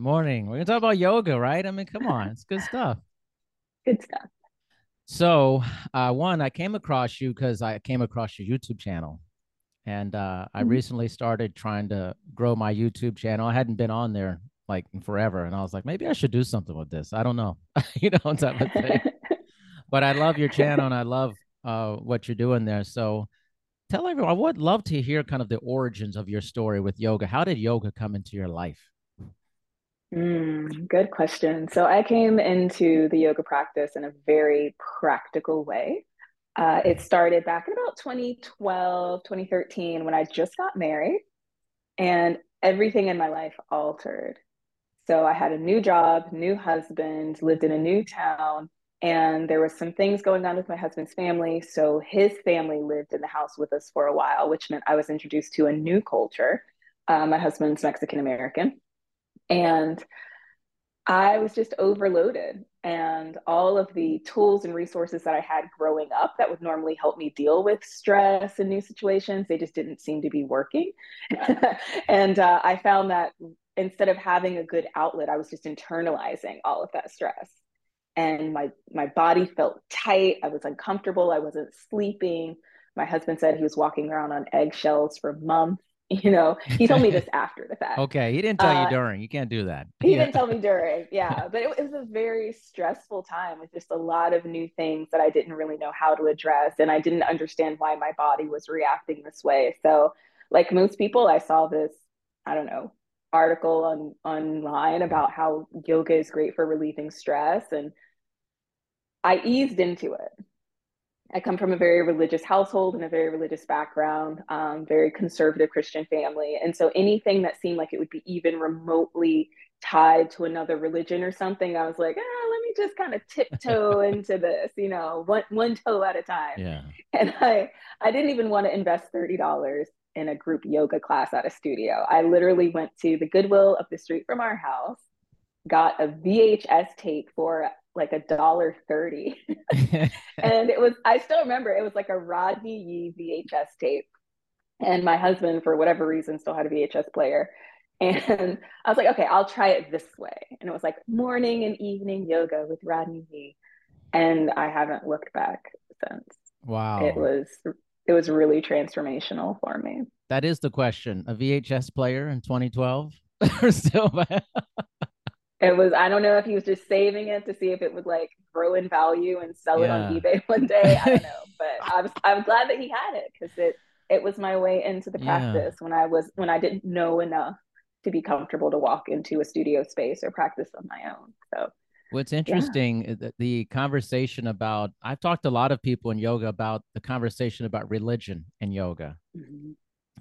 morning. We're gonna talk about yoga, right? I mean, come on, it's good stuff. Good stuff. So, uh, one, I came across you because I came across your YouTube channel, and uh, I Mhm. recently started trying to grow my YouTube channel. I hadn't been on there like forever, and I was like, maybe I should do something with this. I don't know, you know, type of thing. but I love your channel and I love uh, what you're doing there. So tell everyone, I would love to hear kind of the origins of your story with yoga. How did yoga come into your life? Mm, good question. So I came into the yoga practice in a very practical way. Uh, it started back in about 2012, 2013, when I just got married, and everything in my life altered. So I had a new job, new husband, lived in a new town, and there was some things going on with my husband's family. So his family lived in the house with us for a while, which meant I was introduced to a new culture. Uh, my husband's Mexican American. And I was just overloaded. And all of the tools and resources that I had growing up that would normally help me deal with stress and new situations, they just didn't seem to be working. and uh, I found that instead of having a good outlet, I was just internalizing all of that stress. And my my body felt tight. I was uncomfortable. I wasn't sleeping. My husband said he was walking around on eggshells for months. You know, he told me this after the fact. Okay, he didn't tell Uh, you during. You can't do that. He Yeah. didn't tell me during, yeah, but it, it was a very stressful time with just a lot of new things that I didn't really know how to address, and I didn't understand why my body was reacting this way. So, like most people, I saw this, I don't know, article on online about how yoga is great for relieving stress, and I eased into it. I come from a very religious household and a very religious background, um, very conservative Christian family. And so anything that seemed like it would be even remotely tied to another religion or something, I was like, ah, let me just kind of tiptoe into this, you know, one, one toe at a time. Yeah. And I, I didn't even want to invest $30 in a group yoga class at a studio. I literally went to the Goodwill up the street from our house, got a VHS tape for like a dollar thirty. And it was i still remember it was like a rodney yee vhs tape. And my husband for whatever reason still had a vhs player. And i was like okay i'll try it this way. And it was like morning and evening yoga with rodney yee. And i haven't looked back since. Wow. it was it was really transformational for me. That is the question. A VHS player in 2012 or still it was i don't know if he was just saving it to see if it would like grow in value and sell it on ebay one day i don't know but i was i'm glad that he had it because it it was my way into the Yeah. practice when i was when i didn't know enough to be comfortable to walk into a studio space or practice on my own so What's interesting uh, is that the conversation about I've talked to a lot of people in yoga about the conversation about religion in yoga. Mm-hmm.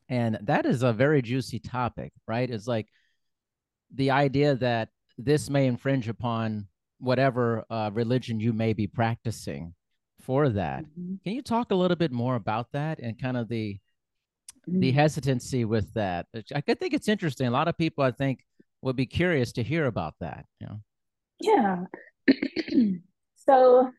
And that is a very juicy topic, right? It's like the idea that this may infringe upon whatever uh, religion you may be practicing for that. Mhm. Can you talk a little bit more about that and kind of the the Mhm. hesitancy with that? I think it's interesting. A lot of people I think would be curious to hear about that. You know? Yeah. so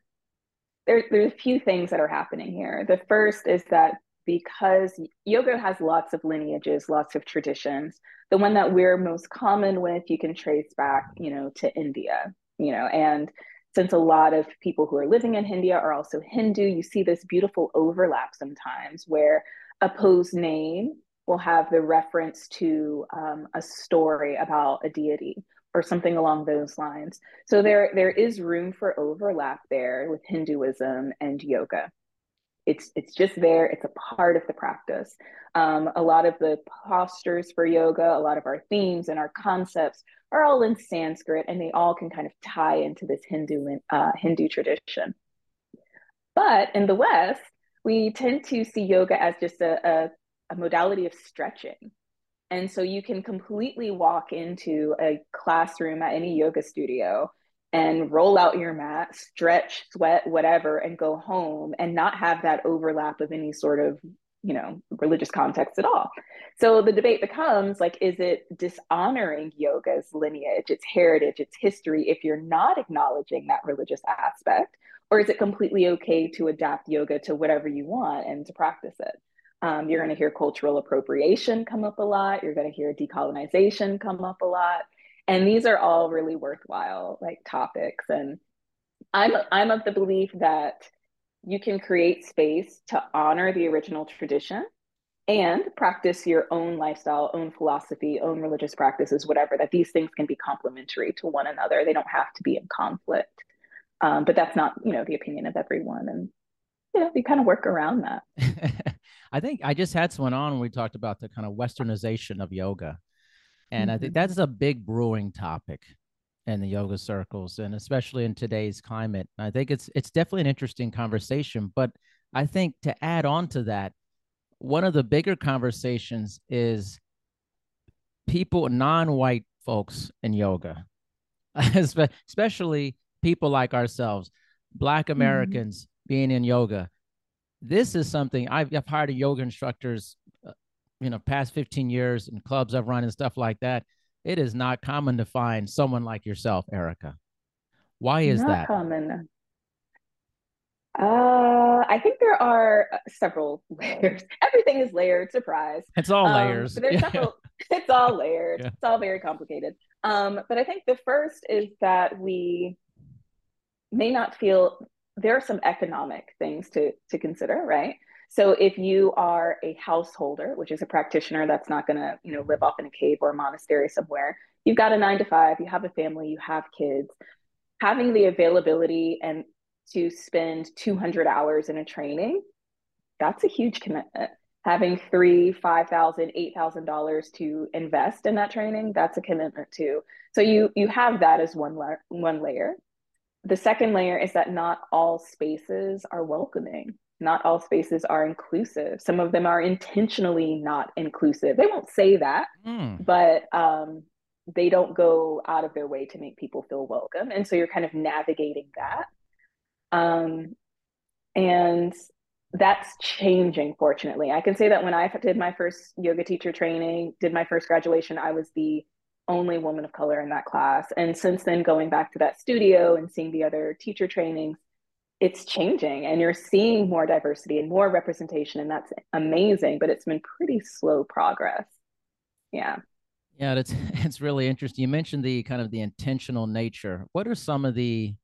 there, there's a few things that are happening here. The first is that because yoga has lots of lineages, lots of traditions, the one that we're most common with, you can trace back, you know, to India, you know, and since a lot of people who are living in India are also Hindu, you see this beautiful overlap sometimes where a pose name will have the reference to um, a story about a deity or something along those lines. So there there is room for overlap there with Hinduism and yoga. It's it's just there. It's a part of the practice. Um, a lot of the postures for yoga, a lot of our themes and our concepts are all in Sanskrit, and they all can kind of tie into this Hindu uh, Hindu tradition. But in the West, we tend to see yoga as just a, a, a modality of stretching. And so you can completely walk into a classroom at any yoga studio and roll out your mat, stretch, sweat, whatever, and go home and not have that overlap of any sort of, you know, religious context at all. So the debate becomes like, is it dishonoring yoga's lineage, its heritage, its history, if you're not acknowledging that religious aspect? Or is it completely okay to adapt yoga to whatever you want and to practice it? Um, you're going to hear cultural appropriation come up a lot. You're going to hear decolonization come up a lot and these are all really worthwhile like topics. And i'm i'm of the belief that you can create space to honor the original tradition and practice your own lifestyle own philosophy own religious practices whatever that these things can be complementary to one another. They don't have to be in conflict. Um, but that's not you know the opinion of everyone. And you know you kind of work around that. I think i just had someone on when we talked about the kind of westernization of yoga and mm-hmm. I think mm-hmm. that's a big brewing topic in the yoga circles and especially in today's climate. I think it's it's definitely an interesting conversation, but I think to add on to that, one of the bigger conversations is people non-white folks in yoga, especially people like ourselves, black mm-hmm. Americans mm-hmm. being in yoga. This is something I've, I've hired yoga instructors you know past 15 years in clubs I've run and stuff like that, it is not common to find someone like yourself, Erica. Why is not that? Common. Uh, I think there are uh, several layers. Everything is layered. Surprise! It's all um, layers. There's several. It's all layered. Yeah. It's all very complicated. Um, but I think the first is that we may not feel there are some economic things to to consider, right? So if you are a householder, which is a practitioner that's not going to, you know, live off in a cave or a monastery somewhere, you've got a 9 to 5, you have a family, you have kids, having the availability and to spend 200 hours in a training, that's a huge commitment. Having three, five thousand, eight thousand dollars to invest in that training, that's a commitment too. So you you have that as one la- one layer. The second layer is that not all spaces are welcoming not all spaces are inclusive. Some of them are intentionally not inclusive. They won't say that, mm. but um, they don't go out of their way to make people feel welcome. And so you're kind of navigating that. Um, and that's changing, fortunately. I can say that when I did my first yoga teacher training, did my first graduation, I was the only woman of color in that class. And since then, going back to that studio and seeing the other teacher trainings, it's changing and you're seeing more diversity and more representation and that's amazing but it's been pretty slow progress. Yeah. Yeah that's it's really interesting. You mentioned the kind of the intentional nature. What are some of the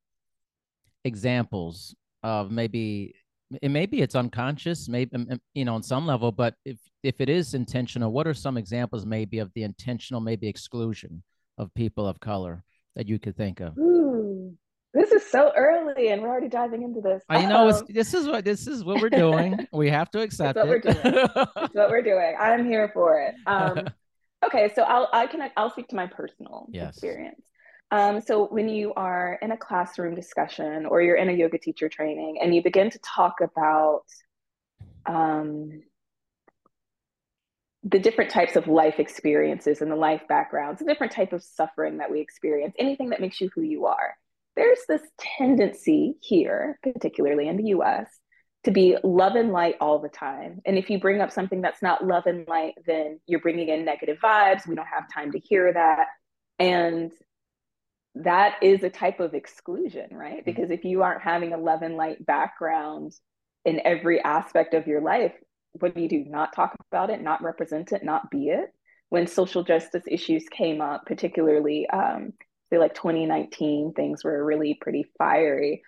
examples of maybe it maybe it's unconscious maybe you know on some level but if if it is intentional what are some examples maybe of the intentional maybe exclusion of people of color that you could think of? Ooh. This is so early, and we're already diving into this. I know it's, this is what this is what we're doing. we have to accept what it. We're doing. it's what we're doing. I'm here for it. Um, okay, so I'll I can I'll speak to my personal yes. experience. Um, so when you are in a classroom discussion or you're in a yoga teacher training, and you begin to talk about um, the different types of life experiences and the life backgrounds, the different type of suffering that we experience, anything that makes you who you are there's this tendency here, particularly in the US, to be love and light all the time. And if you bring up something that's not love and light, then you're bringing in negative vibes. We don't have time to hear that. And that is a type of exclusion, right? Mm-hmm. Because if you aren't having a love and light background in every aspect of your life, what do you do? Not talk about it, not represent it, not be it? When social justice issues came up, particularly um, like 2019 things were really pretty fiery.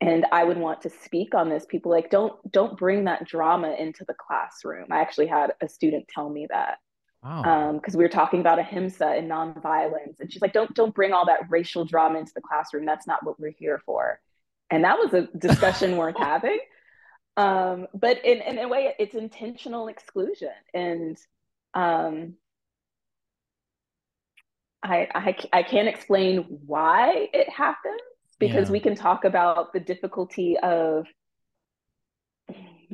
And i would want to speak on this people like don't don't bring that drama into the classroom. I actually had a student tell me that because wow. um, we were talking about ahimsa and nonviolence and she's like don't don't bring all that racial drama into the classroom. That's not what we're here for. And that was a discussion worth having. Um, but in, in a way it's intentional exclusion. And um, I, I, I can't explain why it happens because yeah. we can talk about the difficulty of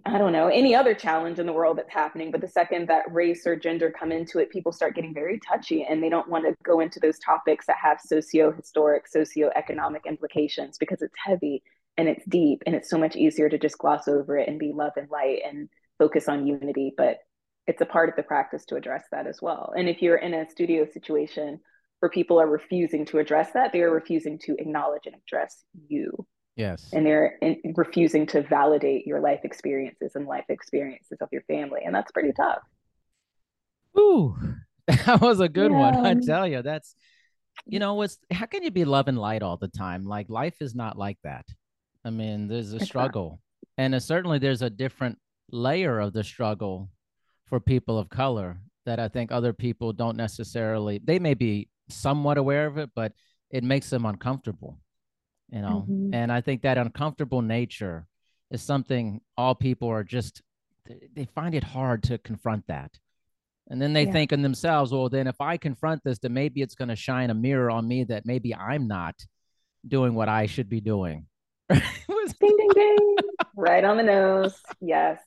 I don't know, any other challenge in the world that's happening. But the second that race or gender come into it, people start getting very touchy and they don't want to go into those topics that have socio historic, socio-economic implications because it's heavy and it's deep and it's so much easier to just gloss over it and be love and light and focus on unity. But it's a part of the practice to address that as well. And if you're in a studio situation where people are refusing to address that, they are refusing to acknowledge and address you Yes. And they're in, refusing to validate your life experiences and life experiences of your family. And that's pretty tough. Ooh, that was a good yeah. one. I tell you, that's, you know, what's, how can you be love and light all the time? Like life is not like that. I mean, there's a it's struggle. Not. And certainly there's a different layer of the struggle for people of color that I think other people don't necessarily, they may be somewhat aware of it, but it makes them uncomfortable you know? Mm-hmm. and i think that uncomfortable nature is something all people are just they find it hard to confront that. And then they yeah. think in themselves well then if i confront this then maybe it's going to shine a mirror on me that maybe i'm not doing what i should be doing. Ding ding ding. Right on the nose. Yes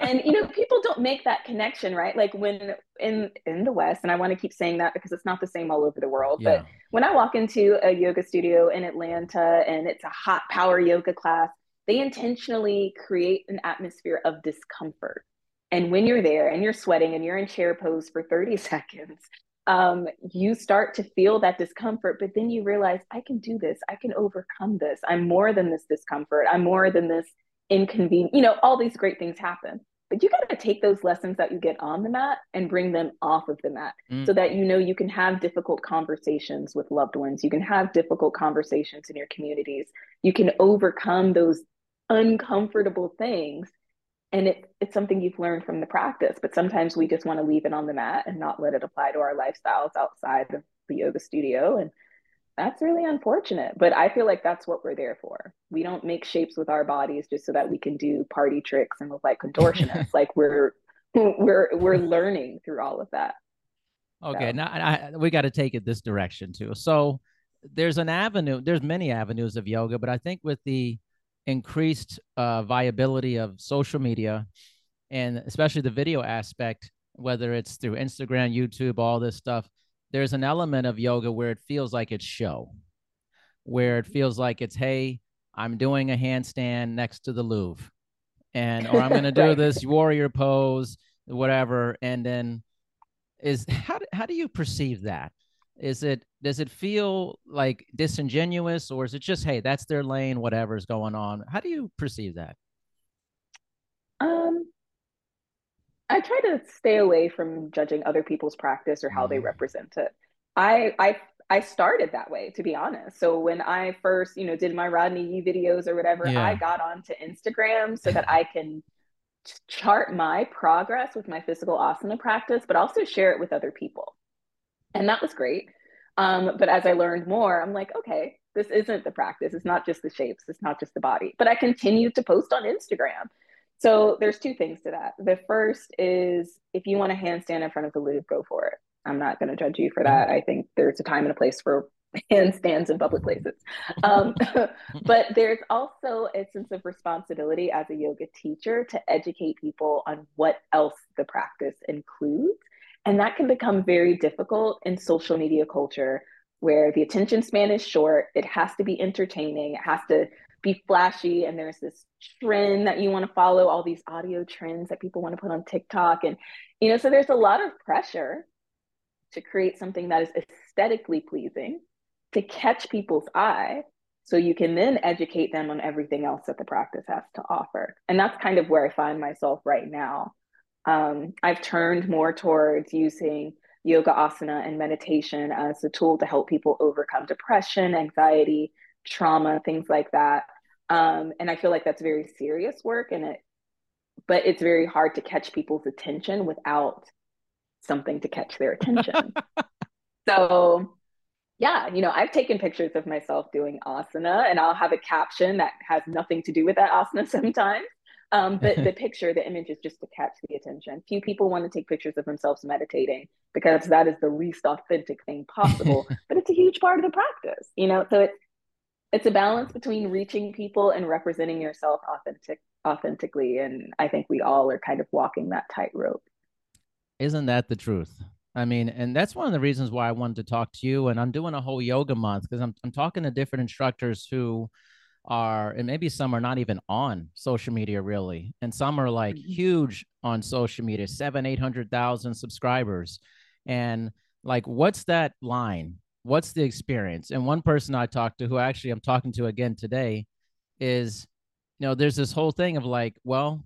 and you know people don't make that connection right? Like when in in the west and i want to keep saying that because it's not the same all over the world yeah. but when i walk into a yoga studio in atlanta and it's a hot power yoga class they intentionally create an atmosphere of discomfort. And when you're there and you're sweating and you're in chair pose for 30 seconds um, you start to feel that discomfort but then you realize i can do this. I can overcome this. I'm more than this discomfort. I'm more than this inconvenient, you know, all these great things happen. But you got to take those lessons that you get on the mat and bring them off of the mat mm. so that you know you can have difficult conversations with loved ones. You can have difficult conversations in your communities. You can overcome those uncomfortable things. And it, it's something you've learned from the practice. But sometimes we just want to leave it on the mat and not let it apply to our lifestyles outside of the yoga studio. And that's really unfortunate but i feel like that's what we're there for. We don't make shapes with our bodies just so that we can do party tricks and look like contortionists. Like we're we're we're learning through all of that. Okay so. now I, we got to take it this direction too. So there's an avenue there's many avenues of yoga but i think with the increased uh, viability of social media and especially the video aspect whether it's through instagram youtube all this stuff there's an element of yoga where it feels like it's show, where it feels like it's, hey, I'm doing a handstand next to the Louvre, and or I'm going to do right. this warrior pose, whatever. And then is how, how do you perceive that? Is it does it feel like disingenuous, or is it just, hey, that's their lane, whatever's going on? How do you perceive that? Um, I try to stay away from judging other people's practice or how mm. they represent it. I I I started that way, to be honest. So when I first, you know, did my Rodney Yee videos or whatever, yeah. I got onto Instagram so that I can chart my progress with my physical asana practice, but also share it with other people. And that was great. Um, but as I learned more, I'm like, okay, this isn't the practice. It's not just the shapes. It's not just the body. But I continued to post on Instagram. So there's two things to that. The first is if you want to handstand in front of the Louvre, go for it. I'm not going to judge you for that. I think there's a time and a place for handstands in public places. Um, but there's also a sense of responsibility as a yoga teacher to educate people on what else the practice includes. And that can become very difficult in social media culture where the attention span is short, it has to be entertaining, it has to be flashy and there's this trend that you want to follow all these audio trends that people want to put on TikTok and you know so there's a lot of pressure to create something that is aesthetically pleasing to catch people's eye so you can then educate them on everything else that the practice has to offer. And that's kind of where I find myself right now. Um, I've turned more towards using yoga asana and meditation as a tool to help people overcome depression anxiety trauma, things like that. Um, and I feel like that's very serious work and it, but it's very hard to catch people's attention without something to catch their attention. so yeah, you know, I've taken pictures of myself doing asana and I'll have a caption that has nothing to do with that asana sometimes. Um, but the picture, the image is just to catch the attention. Few people want to take pictures of themselves meditating because that is the least authentic thing possible, but it's a huge part of the practice, you know? So it's it's a balance between reaching people and representing yourself authentic authentically and i think we all are kind of walking that tightrope. Isn't that the truth? I mean and that's one of the reasons why i wanted to talk to you and i'm doing a whole yoga month because I'm, I'm talking to different instructors who are and maybe some are not even on social media really and some are like mm-hmm. huge on social media seven eight hundred thousand subscribers and like what's that line what's the experience and one person i talked to who actually i'm talking to again today is you know there's this whole thing of like well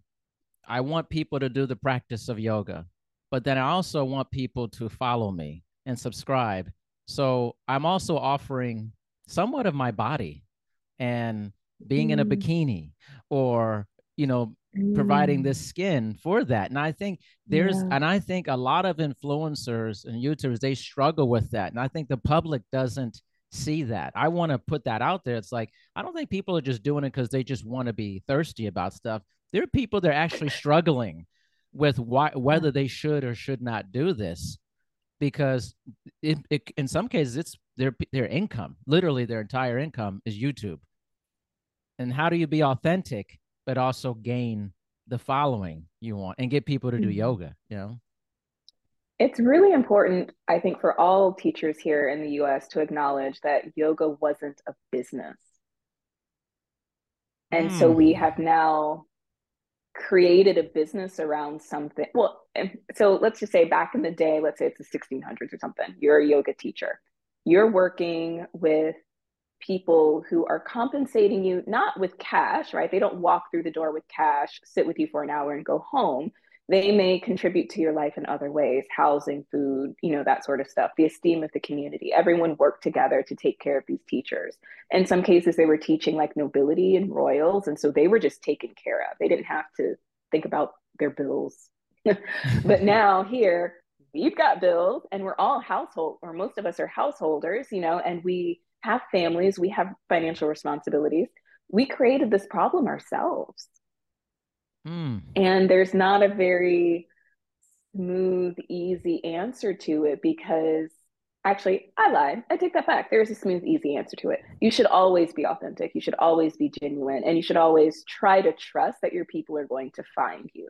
i want people to do the practice of yoga but then i also want people to follow me and subscribe so i'm also offering somewhat of my body and being mm. in a mm. bikini or you know mm. providing this skin for that. And i think there's yeah. and i think a lot of influencers and youtubers they struggle with that. And i think the public doesn't see that. I want to put that out there. It's like i don't think people are just doing it because they just want to be thirsty about stuff. There are people that are actually struggling with why whether they should or should not do this because it, it, in some cases it's their their income. Literally their entire income is youtube. And how do you be authentic but also gain the following you want and get people to do mm-hmm. yoga you know it's really important i think for all teachers here in the us to acknowledge that yoga wasn't a business and mm. so we hmm. have now created a business around something well so let's just say back in the day let's say it's the 1600s or something you're a yoga teacher you're working with people who are compensating you not with cash, right? They don't walk through the door with cash, sit with you for an hour and go home. They may contribute to your life in other ways, housing, food, you know, that sort of stuff, the esteem of the community. Everyone worked together to take care of these teachers. In some cases, they were teaching like nobility and royals. And so they were just taken care of. They didn't have to think about their bills. but now here, we've got bills and we're all household, or most of us are householders, you know, and we have families, we have financial responsibilities. We created this problem ourselves. Mm. And there's not a very smooth, easy answer to it because actually, I lied. I take that back. There's a smooth, easy answer to it. You should always be authentic. You should always be genuine. And you should always try to trust that your people are going to find you.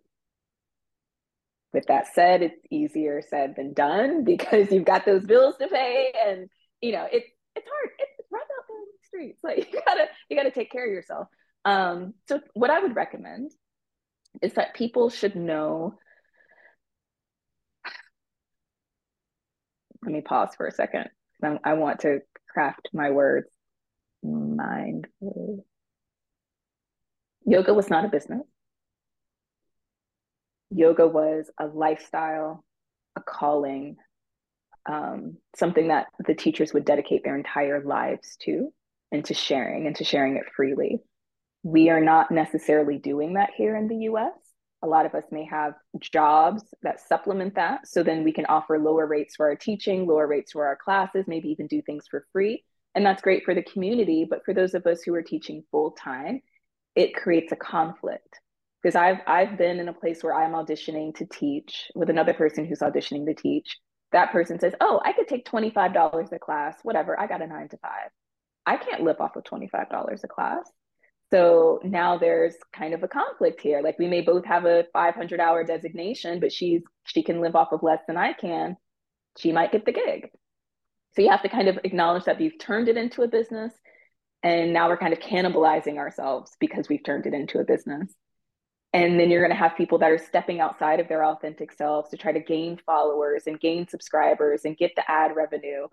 With that said, it's easier said than done because you've got those bills to pay and you know, it's it's hard. It's rough out there in the streets. Like you gotta you gotta take care of yourself. Um, so what I would recommend is that people should know. Let me pause for a second. I want to craft my words mindfully. Yoga was not a business. Yoga was a lifestyle, a calling, um, something that the teachers would dedicate their entire lives to and to sharing and to sharing it freely. We are not necessarily doing that here in the US. A lot of us may have jobs that supplement that. So then we can offer lower rates for our teaching, lower rates for our classes, maybe even do things for free. And that's great for the community. But for those of us who are teaching full time, it creates a conflict because I've I've been in a place where I'm auditioning to teach with another person who's auditioning to teach, that person says, Oh, I could take $25 a class, whatever, I got a nine to five. I can't live off of $25 a class. So now there's kind of a conflict here. Like we may both have a 500 hour designation, but she's she can live off of less than I can. She might get the gig. So you have to kind of acknowledge that we've turned it into a business and now we're kind of cannibalizing ourselves because we've turned it into a business. And then you're going to have people that are stepping outside of their authentic selves to try to gain followers and gain subscribers and get the ad revenue.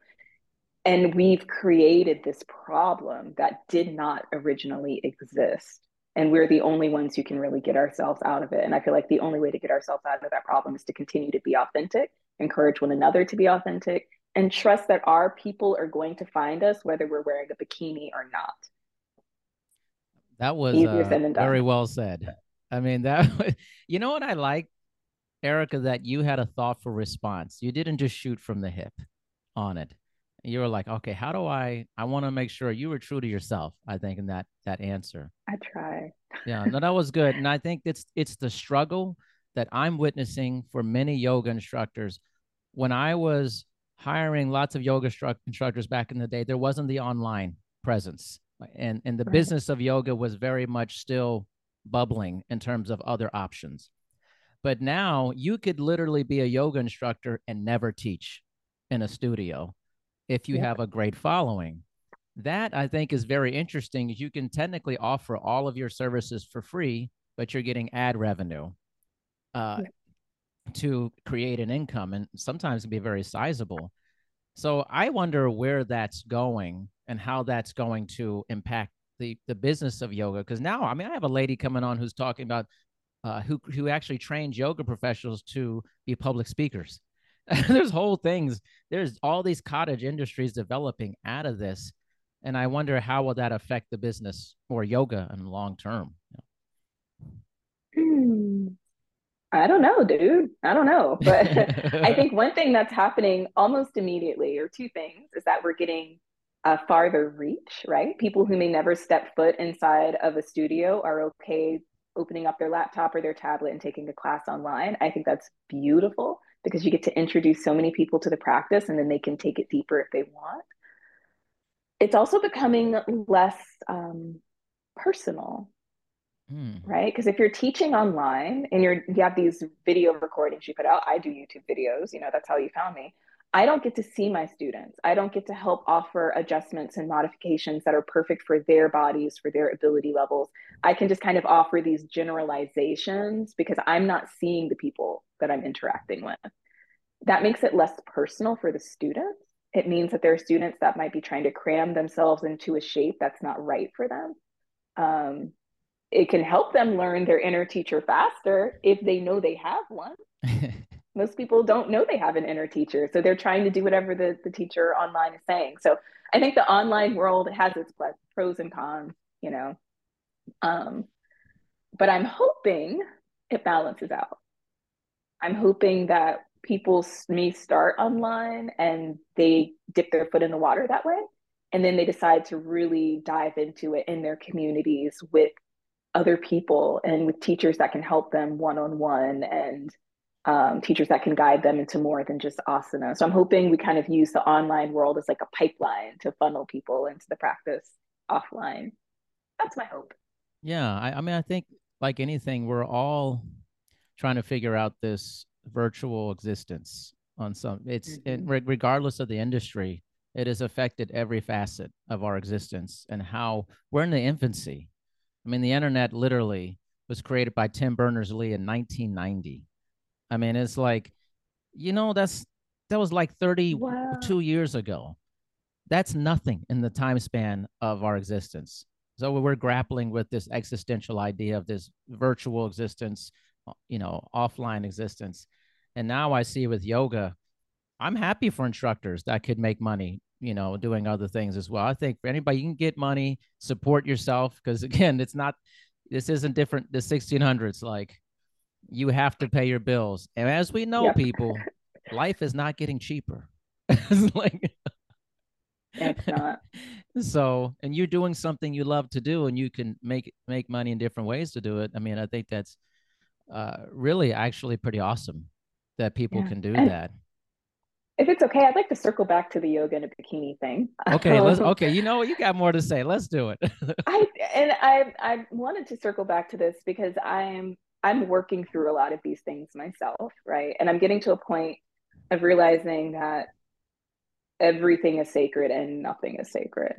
And we've created this problem that did not originally exist. And we're the only ones who can really get ourselves out of it. And I feel like the only way to get ourselves out of that problem is to continue to be authentic, encourage one another to be authentic, and trust that our people are going to find us whether we're wearing a bikini or not. That was uh, very well said. I mean, that, you know what I like, Erica, that you had a thoughtful response. You didn't just shoot from the hip on it. You were like, okay, how do I, I want to make sure you were true to yourself, I think, in that, that answer. I try. yeah, no, that was good. And I think it's, it's the struggle that I'm witnessing for many yoga instructors. When I was hiring lots of yoga instructors back in the day, there wasn't the online presence uh, and and the Right. business of yoga was very much still bubbling in terms of other options. But now you could literally be a yoga instructor and never teach in a studio if you Yeah. have a great following. That I think is very interesting. is You can technically offer all of your services for free, but you're getting ad revenue uh, to create an income, and sometimes can be very sizable. So I wonder where that's going and how that's going to impact the the business of yoga. Because now, I mean, I have a lady coming on who's talking about uh, who who actually trains yoga professionals to be public speakers. there's whole things. There's all these cottage industries developing out of this, and I wonder how will that affect the business or yoga in long term. Hmm. I don't know, dude. I don't know. But I think one thing that's happening almost immediately, or two things, is that we're getting a farther reach, right? People who may never step foot inside of a studio are okay opening up their laptop or their tablet and taking a class online. I think that's beautiful because you get to introduce so many people to the practice and then they can take it deeper if they want. It's also becoming less um, personal Hmm. right? Because if you're teaching online and you're you have these video recordings you put out, I do YouTube videos, you know, that's how you found me. I don't get to see my students. I don't get to help offer adjustments and modifications that are perfect for their bodies, for their ability levels. I can just kind of offer these generalizations because I'm not seeing the people that I'm interacting with. That makes it less personal for the students. It means that there are students that might be trying to cram themselves into a shape that's not right for them. Um, it can help them learn their inner teacher faster if they know they have one. Most people don't know they have an inner teacher. So they're trying to do whatever the, the teacher online is saying. So I think the online world has its pros and cons, you know. Um, but I'm hoping it balances out. I'm hoping that people may start online and they dip their foot in the water that way. And then they decide to really dive into it in their communities with other people and with teachers that can help them one on one and um, teachers that can guide them into more than just asana. So I'm hoping we kind of use the online world as like a pipeline to funnel people into the practice offline. That's my hope. Yeah, I, I mean, I think like anything, we're all trying to figure out this virtual existence on some. It's Mhm. it, regardless of the industry, it has affected every facet of our existence and how we're in the infancy. I mean, the internet literally was created by Tim Berners Lee in 1990. I mean, it's like, you know, that's that was like 32 Wow. years ago. That's nothing in the time span of our existence. So we're grappling with this existential idea of this virtual existence, you know, offline existence. And now I see with yoga, I'm happy for instructors that could make money, you know, doing other things as well. I think for anybody, you can get money, support yourself, because again, it's not, this isn't different. The 1600s, like you have to pay your bills. And as we know, Yep. people, life is not getting cheaper. it's like, It's not. so and you're doing something you love to do and you can make make money in different ways to do it i mean i think that's uh really actually pretty awesome that people Yeah. can do And- that If it's okay, I'd like to circle back to the yoga and a bikini thing. okay let's okay you know what you got more to say let's do it I and I I wanted to circle back to this because I'm I'm working through a lot of these things myself, right? And I'm getting to a point of realizing that everything is sacred and nothing is sacred.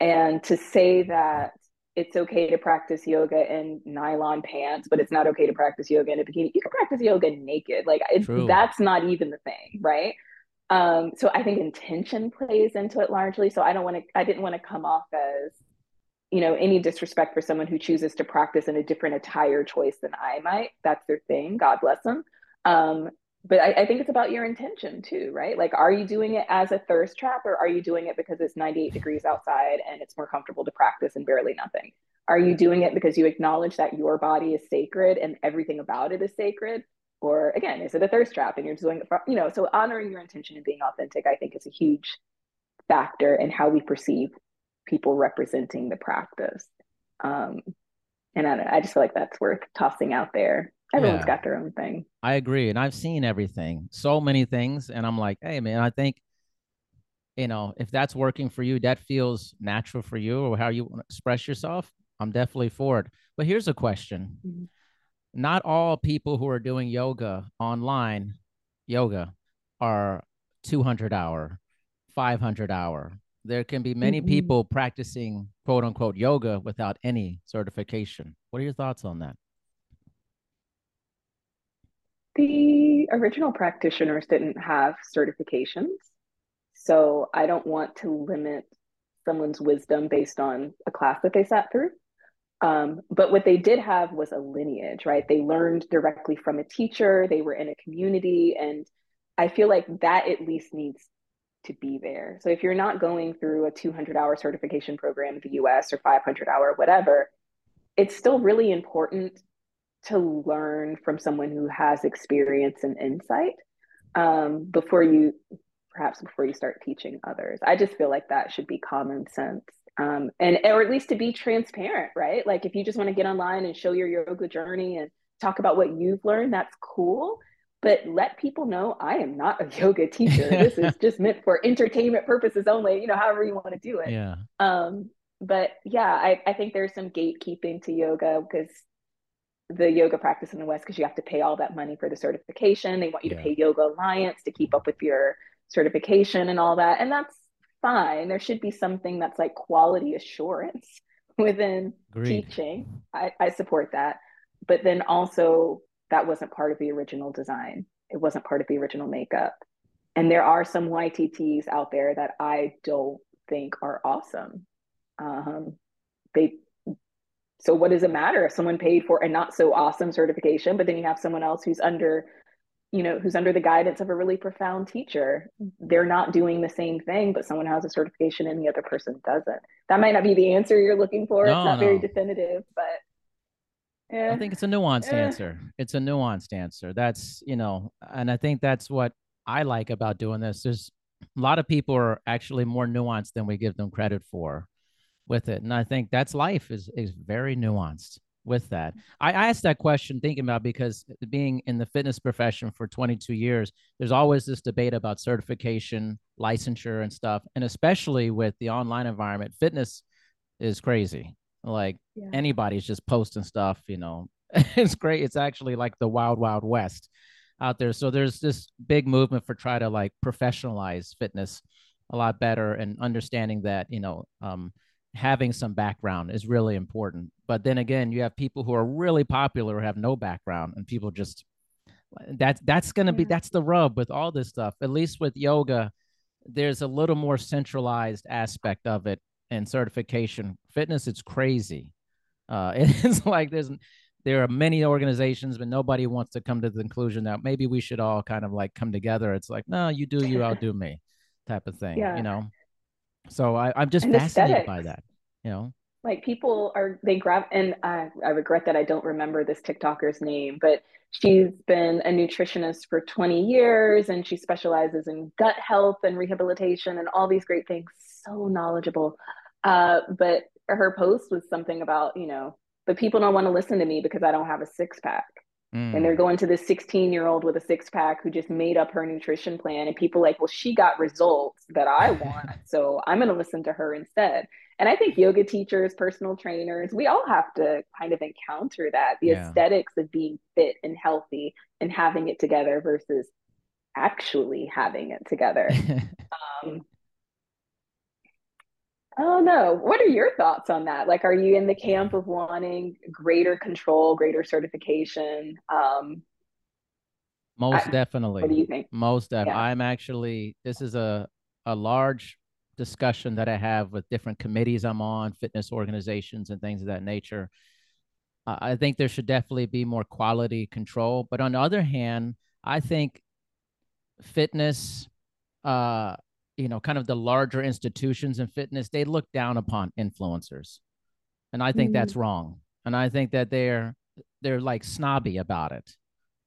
And to say that it's okay to practice yoga in nylon pants, but it's not okay to practice yoga in a bikini. You can practice yoga naked. Like that's not even the thing, right? Um, so I think intention plays into it largely. So I don't want to, I didn't want to come off as, you know, any disrespect for someone who chooses to practice in a different attire choice than I might. That's their thing. God bless them. Um, but I, I think it's about your intention too, right? Like, are you doing it as a thirst trap or are you doing it because it's 98 degrees outside and it's more comfortable to practice and barely nothing? Are you doing it because you acknowledge that your body is sacred and everything about it is sacred? Or again, is it a thirst trap and you're doing it for, you know, so honoring your intention and being authentic, I think is a huge factor in how we perceive people representing the practice. Um, and I, I just feel like that's worth tossing out there. Everyone's Yeah. got their own thing. i agree and i've seen everything so many things and i'm like hey man i think you know, if that's working for you, that feels natural for you or how you want to express yourself, I'm definitely for it. But here's a question. Mm-hmm. Not all people who are doing yoga online, yoga, are 200 hour, 500 hour. There can be many mm-hmm. people practicing quote unquote yoga without any certification. What are your thoughts on that? The original practitioners didn't have certifications. So I don't want to limit someone's wisdom based on a class that they sat through. Um, but what they did have was a lineage, right? They learned directly from a teacher, they were in a community. And I feel like that at least needs to be there. So if you're not going through a 200 hour certification program in the US or 500 hour, whatever, it's still really important to learn from someone who has experience and insight um, before you perhaps before you start teaching others. I just feel like that should be common sense. Um, and or at least to be transparent, right? Like if you just want to get online and show your yoga journey and talk about what you've learned, that's cool. But let people know I am not a yoga teacher. this is just meant for entertainment purposes only, you know, however you want to do it. Yeah. Um, but yeah, I, I think there's some gatekeeping to yoga because the yoga practice in the West, because you have to pay all that money for the certification. They want you yeah. to pay Yoga Alliance to keep up with your certification and all that. And that's fine. There should be something that's like quality assurance within Agreed. teaching. I, I support that. But then also, that wasn't part of the original design, it wasn't part of the original makeup. And there are some YTTs out there that I don't think are awesome. Um, they so what does it matter if someone paid for a not so awesome certification, but then you have someone else who's under you know, who's under the guidance of a really profound teacher. They're not doing the same thing, but someone has a certification and the other person doesn't. That might not be the answer you're looking for. No, it's not no. very definitive, but yeah. I think it's a nuanced yeah. answer. It's a nuanced answer. That's, you know, and I think that's what I like about doing this. There's a lot of people are actually more nuanced than we give them credit for with it. And I think that's life is is very nuanced with that. I, asked that question thinking about because being in the fitness profession for 22 years, there's always this debate about certification, licensure, and stuff. And especially with the online environment, fitness is crazy. Like yeah. anybody's just posting stuff, you know, it's great. It's actually like the wild, wild west out there. So there's this big movement for try to like professionalize fitness a lot better and understanding that, you know, um, having some background is really important. But then again, you have people who are really popular who have no background, and people just that's that's gonna yeah. be that's the rub with all this stuff. At least with yoga, there's a little more centralized aspect of it and certification. Fitness, it's crazy. Uh, it's like there's there are many organizations, but nobody wants to come to the conclusion that maybe we should all kind of like come together. It's like, no, you do you, outdo me, type of thing. Yeah. You know. So I, I'm just and fascinated aesthetics. by that. You know, like people are they grab and I, I regret that I don't remember this TikToker's name, but she's been a nutritionist for 20 years and she specializes in gut health and rehabilitation and all these great things. So knowledgeable. Uh, but her post was something about, you know, but people don't want to listen to me because I don't have a six pack. Mm. And they're going to this 16 year old with a six pack who just made up her nutrition plan. And people like, well, she got results that I want. so I'm going to listen to her instead. And I think yoga teachers, personal trainers, we all have to kind of encounter that the yeah. aesthetics of being fit and healthy and having it together versus actually having it together. um, Don't know. What are your thoughts on that? Like, are you in the camp of wanting greater control, greater certification? Um, Most I, definitely. What do you think? Most definitely. Yeah. I'm actually, this is a, a large discussion that I have with different committees I'm on, fitness organizations, and things of that nature. Uh, I think there should definitely be more quality control. But on the other hand, I think fitness, uh, you know, kind of the larger institutions in fitness, they look down upon influencers. And I think mm-hmm. that's wrong. And I think that they're they're like snobby about it.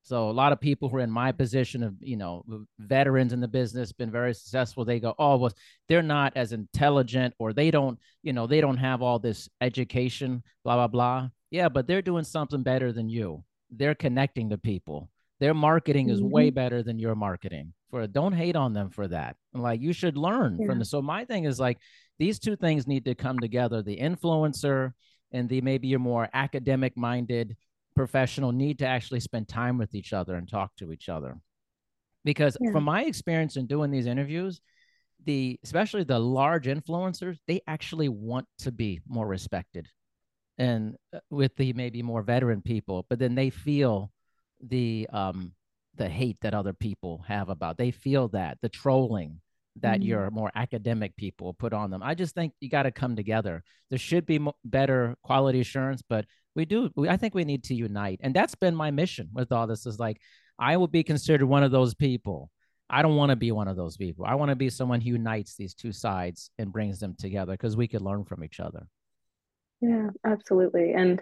So a lot of people who are in my position of, you know, veterans in the business, been very successful. They go, oh, well, they're not as intelligent, or they don't, you know, they don't have all this education, blah blah blah. Yeah, but they're doing something better than you. They're connecting to people. Their marketing is mm-hmm. way better than your marketing. For don't hate on them for that. Like you should learn yeah. from this. So my thing is like these two things need to come together. The influencer and the maybe your more academic minded professional need to actually spend time with each other and talk to each other. Because yeah. from my experience in doing these interviews, the especially the large influencers, they actually want to be more respected and uh, with the maybe more veteran people, but then they feel the um the hate that other people have about. They feel that the trolling that mm-hmm. your more academic people put on them. I just think you got to come together. There should be better quality assurance, but we do. We, I think we need to unite, and that's been my mission with all this. Is like I will be considered one of those people. I don't want to be one of those people. I want to be someone who unites these two sides and brings them together because we could learn from each other. Yeah, absolutely. And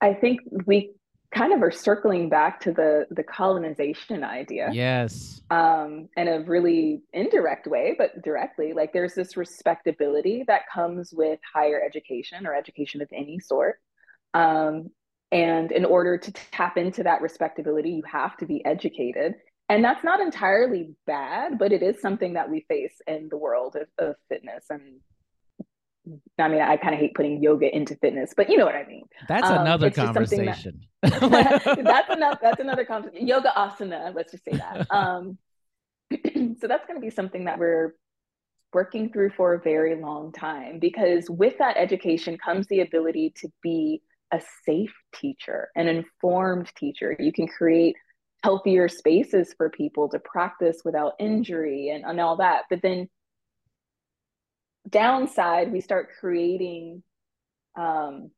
I think we kind of are circling back to the the colonization idea. Yes. Um, in a really indirect way, but directly, like there's this respectability that comes with higher education or education of any sort. Um, and in order to tap into that respectability, you have to be educated. And that's not entirely bad, but it is something that we face in the world of, of fitness and I mean, I kind of hate putting yoga into fitness, but you know what I mean. That's um, another conversation. That, that's enough. That's another conversation. Yoga asana. Let's just say that. Um, so that's going to be something that we're working through for a very long time because with that education comes the ability to be a safe teacher, an informed teacher. You can create healthier spaces for people to practice without injury and, and all that. But then downside, we start creating um,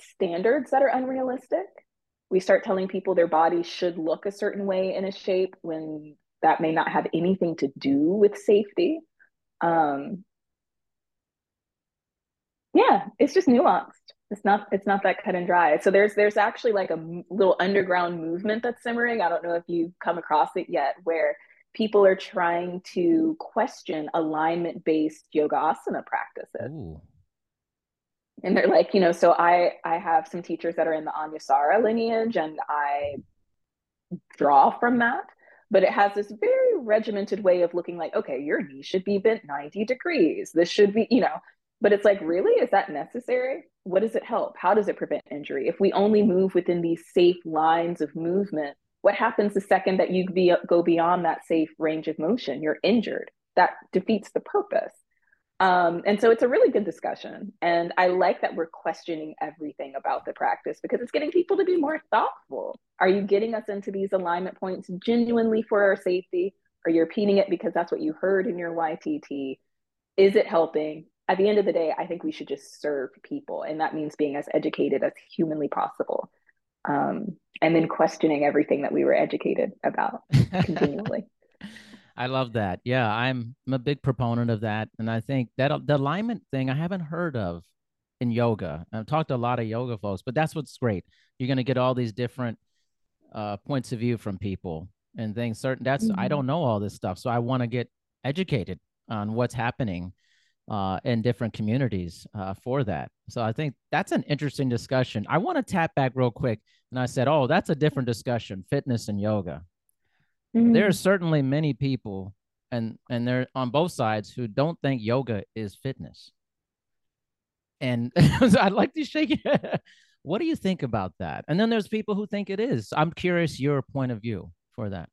standards that are unrealistic. We start telling people their bodies should look a certain way in a shape when that may not have anything to do with safety. Um, yeah, it's just nuanced. It's not it's not that cut and dry. So there's there's actually like a little underground movement that's simmering. I don't know if you've come across it yet, where people are trying to question alignment based yoga asana practices. Ooh. And they're like, you know, so I I have some teachers that are in the Anusara lineage and I draw from that, but it has this very regimented way of looking like, okay, your knee should be bent 90 degrees. This should be, you know, but it's like, really, is that necessary? What does it help? How does it prevent injury? If we only move within these safe lines of movement, what happens the second that you be, go beyond that safe range of motion? You're injured. That defeats the purpose. Um, and so it's a really good discussion. And I like that we're questioning everything about the practice because it's getting people to be more thoughtful. Are you getting us into these alignment points genuinely for our safety? Are you're repeating it because that's what you heard in your YTT? Is it helping? At the end of the day, I think we should just serve people. And that means being as educated as humanly possible um, and then questioning everything that we were educated about continually. I love that. Yeah, I'm, I'm a big proponent of that, and I think that the alignment thing I haven't heard of in yoga. I've talked to a lot of yoga folks, but that's what's great. You're going to get all these different uh, points of view from people and things. Certain that's mm-hmm. I don't know all this stuff, so I want to get educated on what's happening uh, in different communities uh, for that. So I think that's an interesting discussion. I want to tap back real quick. And I said, oh, that's a different discussion fitness and yoga. Mm-hmm. There are certainly many people, and, and they're on both sides, who don't think yoga is fitness. And so I'd like to shake it. what do you think about that? And then there's people who think it is. I'm curious your point of view for that.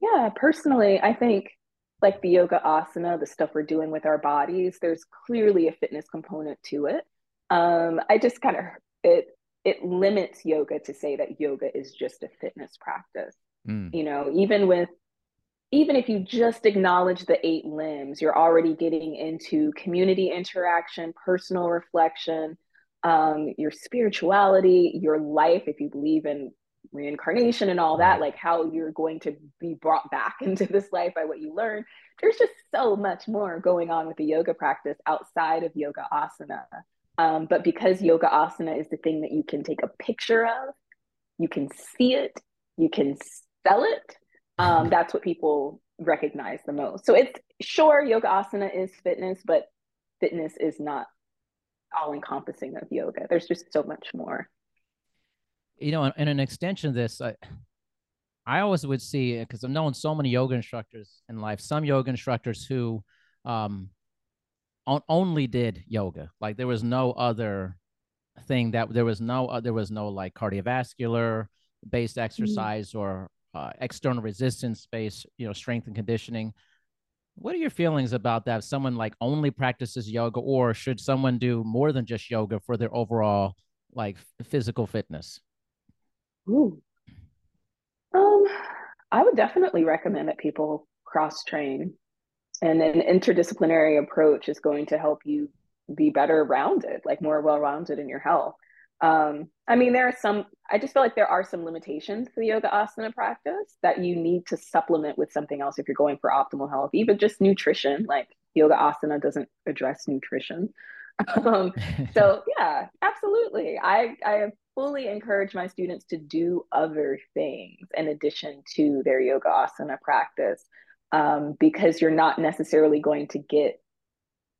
Yeah, personally, I think like the yoga asana, the stuff we're doing with our bodies, there's clearly a fitness component to it. Um, I just kind of it it limits yoga to say that yoga is just a fitness practice. Mm. You know, even with even if you just acknowledge the eight limbs, you're already getting into community interaction, personal reflection, um, your spirituality, your life, if you believe in reincarnation and all that, like how you're going to be brought back into this life by what you learn. There's just so much more going on with the yoga practice outside of yoga asana. Um, but because yoga asana is the thing that you can take a picture of, you can see it, you can sell it. Um, that's what people recognize the most. So it's sure yoga asana is fitness, but fitness is not all encompassing of yoga. There's just so much more you know, in an extension of this, I, I always would see because I've known so many yoga instructors in life. Some yoga instructors who um, on, only did yoga, like there was no other thing that there was no uh, there was no like cardiovascular based mm-hmm. exercise mm-hmm. or uh, external resistance based you know strength and conditioning what are your feelings about that? If someone like only practices yoga, or should someone do more than just yoga for their overall like physical fitness? Ooh. Um, I would definitely recommend that people cross train, and an interdisciplinary approach is going to help you be better rounded, like more well rounded in your health. Um, I mean, there are some, I just feel like there are some limitations to the yoga asana practice that you need to supplement with something else if you're going for optimal health, even just nutrition. Like yoga asana doesn't address nutrition. Um, so, yeah, absolutely. I, I fully encourage my students to do other things in addition to their yoga asana practice um, because you're not necessarily going to get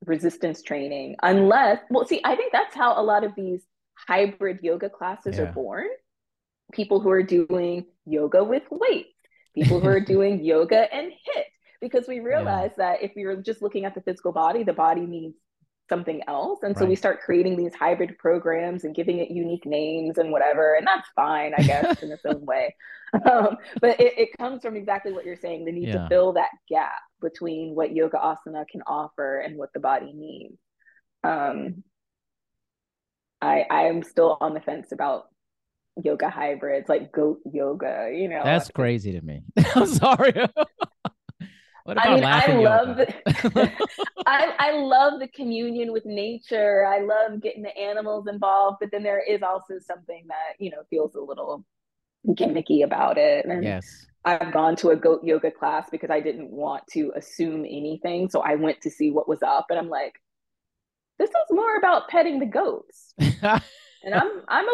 resistance training unless, well, see, I think that's how a lot of these hybrid yoga classes yeah. are born. People who are doing yoga with weights, people who are doing yoga and HIIT because we realize yeah. that if you're just looking at the physical body, the body needs something else. And so right. we start creating these hybrid programs and giving it unique names and whatever. And that's fine, I guess, in its own way. Um, but it, it, comes from exactly what you're saying the need yeah. to fill that gap between what yoga asana can offer and what the body needs. Um, I I'm still on the fence about yoga hybrids, like goat yoga. You know, that's crazy to me. I'm sorry. I mean, I love the, I, I love the communion with nature. I love getting the animals involved, but then there is also something that you know feels a little gimmicky about it. And yes, I've gone to a goat yoga class because I didn't want to assume anything, so I went to see what was up, and I'm like, this is more about petting the goats. and I'm I'm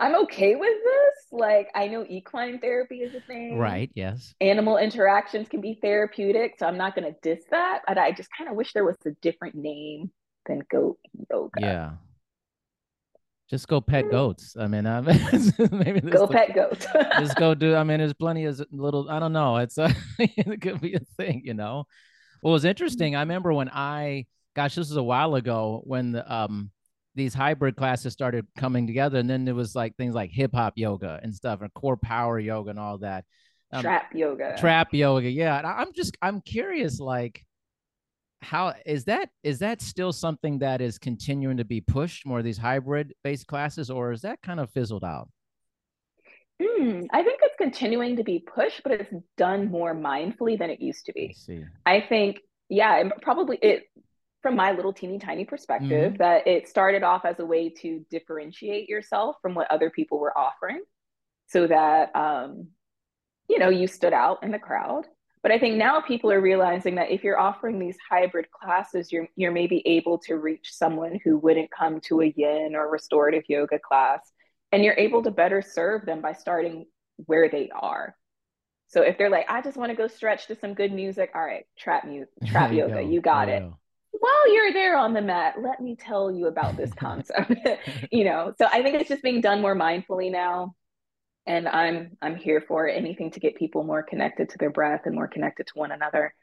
I'm okay with this. Like I know equine therapy is a thing. Right, yes. Animal interactions can be therapeutic, so I'm not going to diss that, but I just kind of wish there was a different name than goat yoga. Yeah. Just go pet hmm. goats. I mean, I maybe go pet goats. just go do. I mean, there's plenty of little. I don't know. It's a, it could be a thing, you know. What was interesting, I remember when I gosh, this was a while ago when the, um, these hybrid classes started coming together, and then there was like things like hip hop yoga and stuff, and CorePower yoga and all that. Um, trap yoga. Trap yoga, yeah. And I'm just I'm curious, like, how is that? Is that still something that is continuing to be pushed more these hybrid based classes, or is that kind of fizzled out? Mm, I think it's continuing to be pushed, but it's done more mindfully than it used to be. I see. I think, yeah, probably it from my little teeny tiny perspective mm-hmm. that it started off as a way to differentiate yourself from what other people were offering so that um, you know you stood out in the crowd but i think now people are realizing that if you're offering these hybrid classes you're you're maybe able to reach someone who wouldn't come to a yin or restorative yoga class and you're able to better serve them by starting where they are so if they're like i just want to go stretch to some good music all right trap music trap yoga go. you got it while you're there on the mat, let me tell you about this concept. you know, so I think it's just being done more mindfully now. And I'm I'm here for anything to get people more connected to their breath and more connected to one another.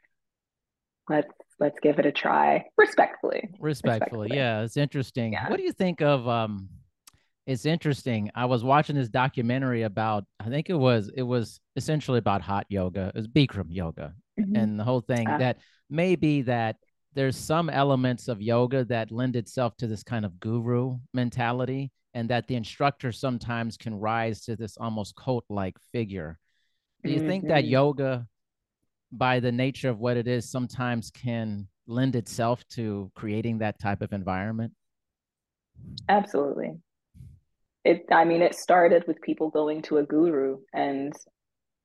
Let's let's give it a try respectfully. Respectfully, respectfully. yeah, it's interesting. Yeah. What do you think of um it's interesting. I was watching this documentary about I think it was it was essentially about hot yoga. It was Bikram yoga. Mm-hmm. And the whole thing uh, that maybe that there's some elements of yoga that lend itself to this kind of guru mentality and that the instructor sometimes can rise to this almost cult like figure do you mm-hmm. think that mm-hmm. yoga by the nature of what it is sometimes can lend itself to creating that type of environment absolutely it i mean it started with people going to a guru and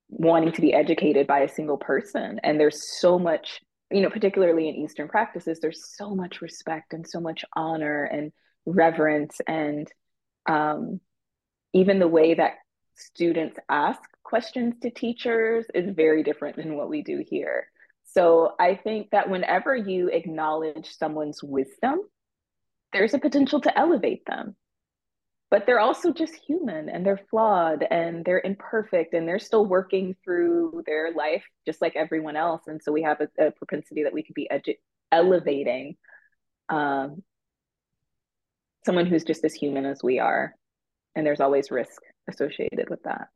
wanting to be educated by a single person and there's so much you know, particularly in Eastern practices, there's so much respect and so much honor and reverence, and um, even the way that students ask questions to teachers is very different than what we do here. So I think that whenever you acknowledge someone's wisdom, there's a potential to elevate them. But they're also just human and they're flawed and they're imperfect and they're still working through their life just like everyone else and so we have a, a propensity that we could be edu- elevating um, someone who's just as human as we are and there's always risk associated with that.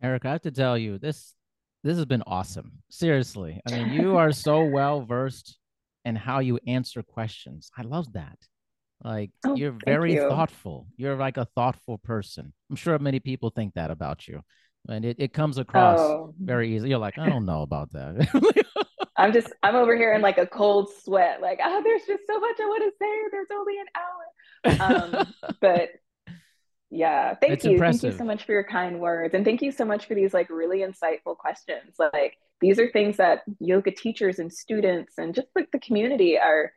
Eric i have to tell you this this has been awesome. Seriously. I mean you are so well versed in how you answer questions. I love that like oh, you're very you. thoughtful. You're like a thoughtful person. I'm sure many people think that about you. And it, it comes across oh. very easy. You're like, I don't know about that. I'm just I'm over here in like a cold sweat. Like, oh, there's just so much I want to say. There's only an hour. Um, but yeah, thank it's you. Impressive. Thank you so much for your kind words. And thank you so much for these like really insightful questions. Like these are things that yoga teachers and students and just like the community are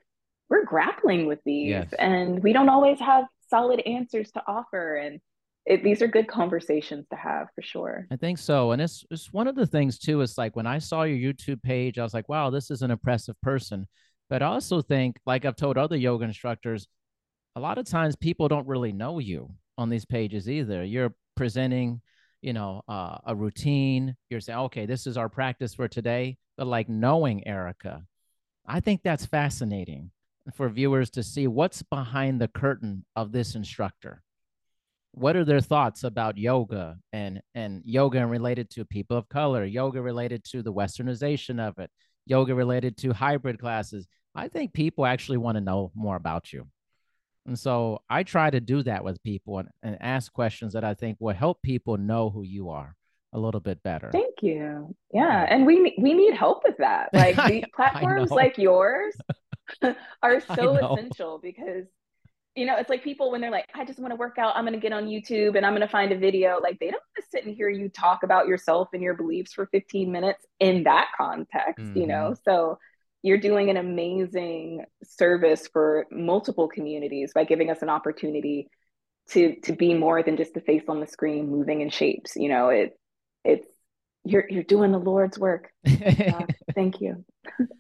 we're grappling with these yes. and we don't always have solid answers to offer. And it, these are good conversations to have for sure. I think so. And it's, it's one of the things too is like when i saw your youtube page i was like wow this is an impressive person. But i also think like i've told other yoga instructors a lot of times people don't really know you on these pages either. You're presenting you know uh, a routine. You're saying okay this is our practice for today. But like knowing erica i think that's fascinating for viewers to see what's behind the curtain of this instructor. What are their thoughts about yoga and and yoga related to people of color, yoga related to the westernization of it, yoga related to hybrid classes? I think people actually want to know more about you. And so I try to do that with people and, and ask questions that I think will help people know who you are a little bit better. Thank you. Yeah, and we we need help with that. Like the platforms like yours are so essential because you know it's like people when they're like i just want to work out i'm going to get on youtube and i'm going to find a video like they don't want to sit and hear you talk about yourself and your beliefs for 15 minutes in that context mm-hmm. you know mm-hmm. so you're doing an amazing service for multiple communities by giving us an opportunity to to be more than just the face on the screen moving in shapes you know it it's you're you're doing the Lord's work. Uh, thank you.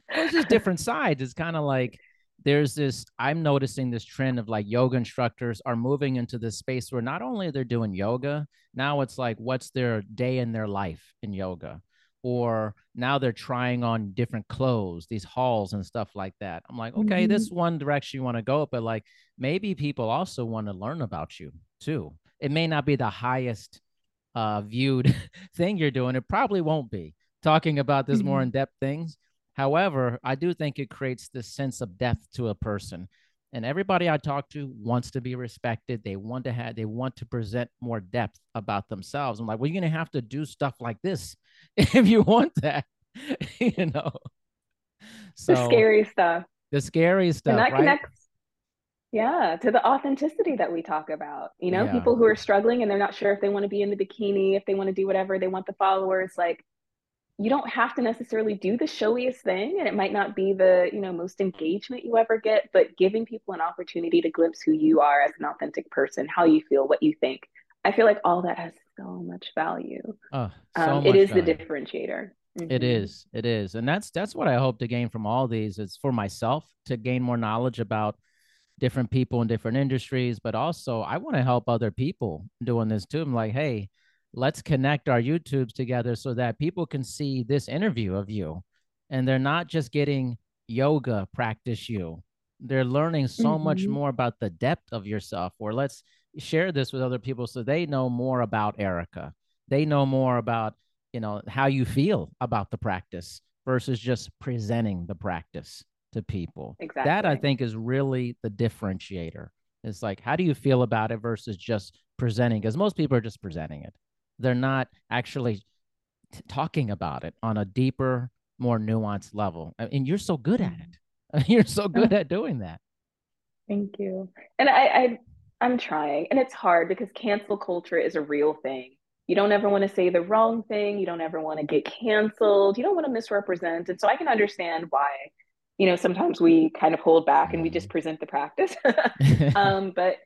it's just different sides. It's kind of like there's this. I'm noticing this trend of like yoga instructors are moving into this space where not only they're doing yoga, now it's like what's their day in their life in yoga, or now they're trying on different clothes, these hauls and stuff like that. I'm like, okay, mm-hmm. this one direction you want to go, but like maybe people also want to learn about you too. It may not be the highest uh, viewed thing you're doing. It probably won't be talking about this mm-hmm. more in depth things. However, I do think it creates this sense of depth to a person. And everybody I talk to wants to be respected. They want to have, they want to present more depth about themselves. I'm like, well, you're going to have to do stuff like this if you want that, you know? So the scary stuff. The scary stuff. And that right? connects yeah, to the authenticity that we talk about. You know, yeah. people who are struggling and they're not sure if they want to be in the bikini, if they want to do whatever, they want the followers. Like, you don't have to necessarily do the showiest thing, and it might not be the you know most engagement you ever get. But giving people an opportunity to glimpse who you are as an authentic person, how you feel, what you think, I feel like all that has so much value. Oh, so um, much it is value. the differentiator. Mm-hmm. It is. It is. And that's that's what I hope to gain from all these is for myself to gain more knowledge about different people in different industries, but also I want to help other people doing this too. I'm like, hey, let's connect our YouTubes together so that people can see this interview of you and they're not just getting yoga practice you. They're learning so mm-hmm. much more about the depth of yourself. Or let's share this with other people so they know more about Erica. They know more about, you know, how you feel about the practice versus just presenting the practice to people. Exactly. That I think is really the differentiator. It's like, how do you feel about it versus just presenting? Because most people are just presenting it. They're not actually t- talking about it on a deeper, more nuanced level. And you're so good at mm-hmm. it. You're so uh-huh. good at doing that. Thank you. And I, I I'm trying. And it's hard because cancel culture is a real thing. You don't ever want to say the wrong thing. You don't ever want to get canceled. You don't want to misrepresent. And so I can understand why you know, sometimes we kind of hold back and we just mm-hmm. present the practice. um, but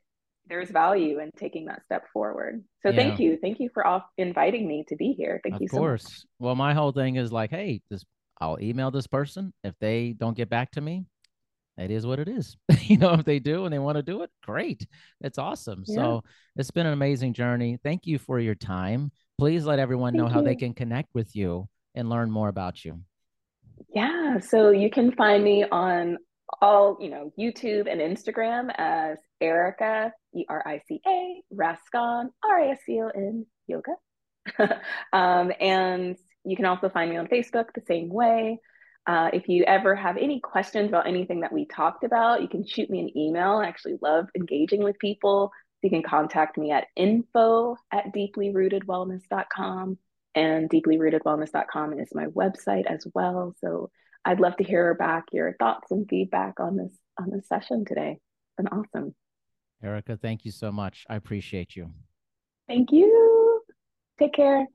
there's value in taking that step forward. So yeah. thank you. Thank you for off inviting me to be here. Thank of you so course. Much. Well, my whole thing is like, hey, this I'll email this person. If they don't get back to me, it is what it is. you know, if they do and they want to do it, great. It's awesome. Yeah. So it's been an amazing journey. Thank you for your time. Please let everyone Thank know you. how they can connect with you and learn more about you. Yeah. So you can find me on all, you know, YouTube and Instagram as Erica, E R I C A, Rascon, R A S C O N, yoga. um, and you can also find me on Facebook the same way. Uh, if you ever have any questions about anything that we talked about, you can shoot me an email. I actually love engaging with people. You can contact me at info at deeplyrootedwellness.com and deeplyrootedwellness.com is my website as well. So I'd love to hear back your thoughts and feedback on this on this session today. It's been awesome. Erica, thank you so much. I appreciate you. Thank you. Take care.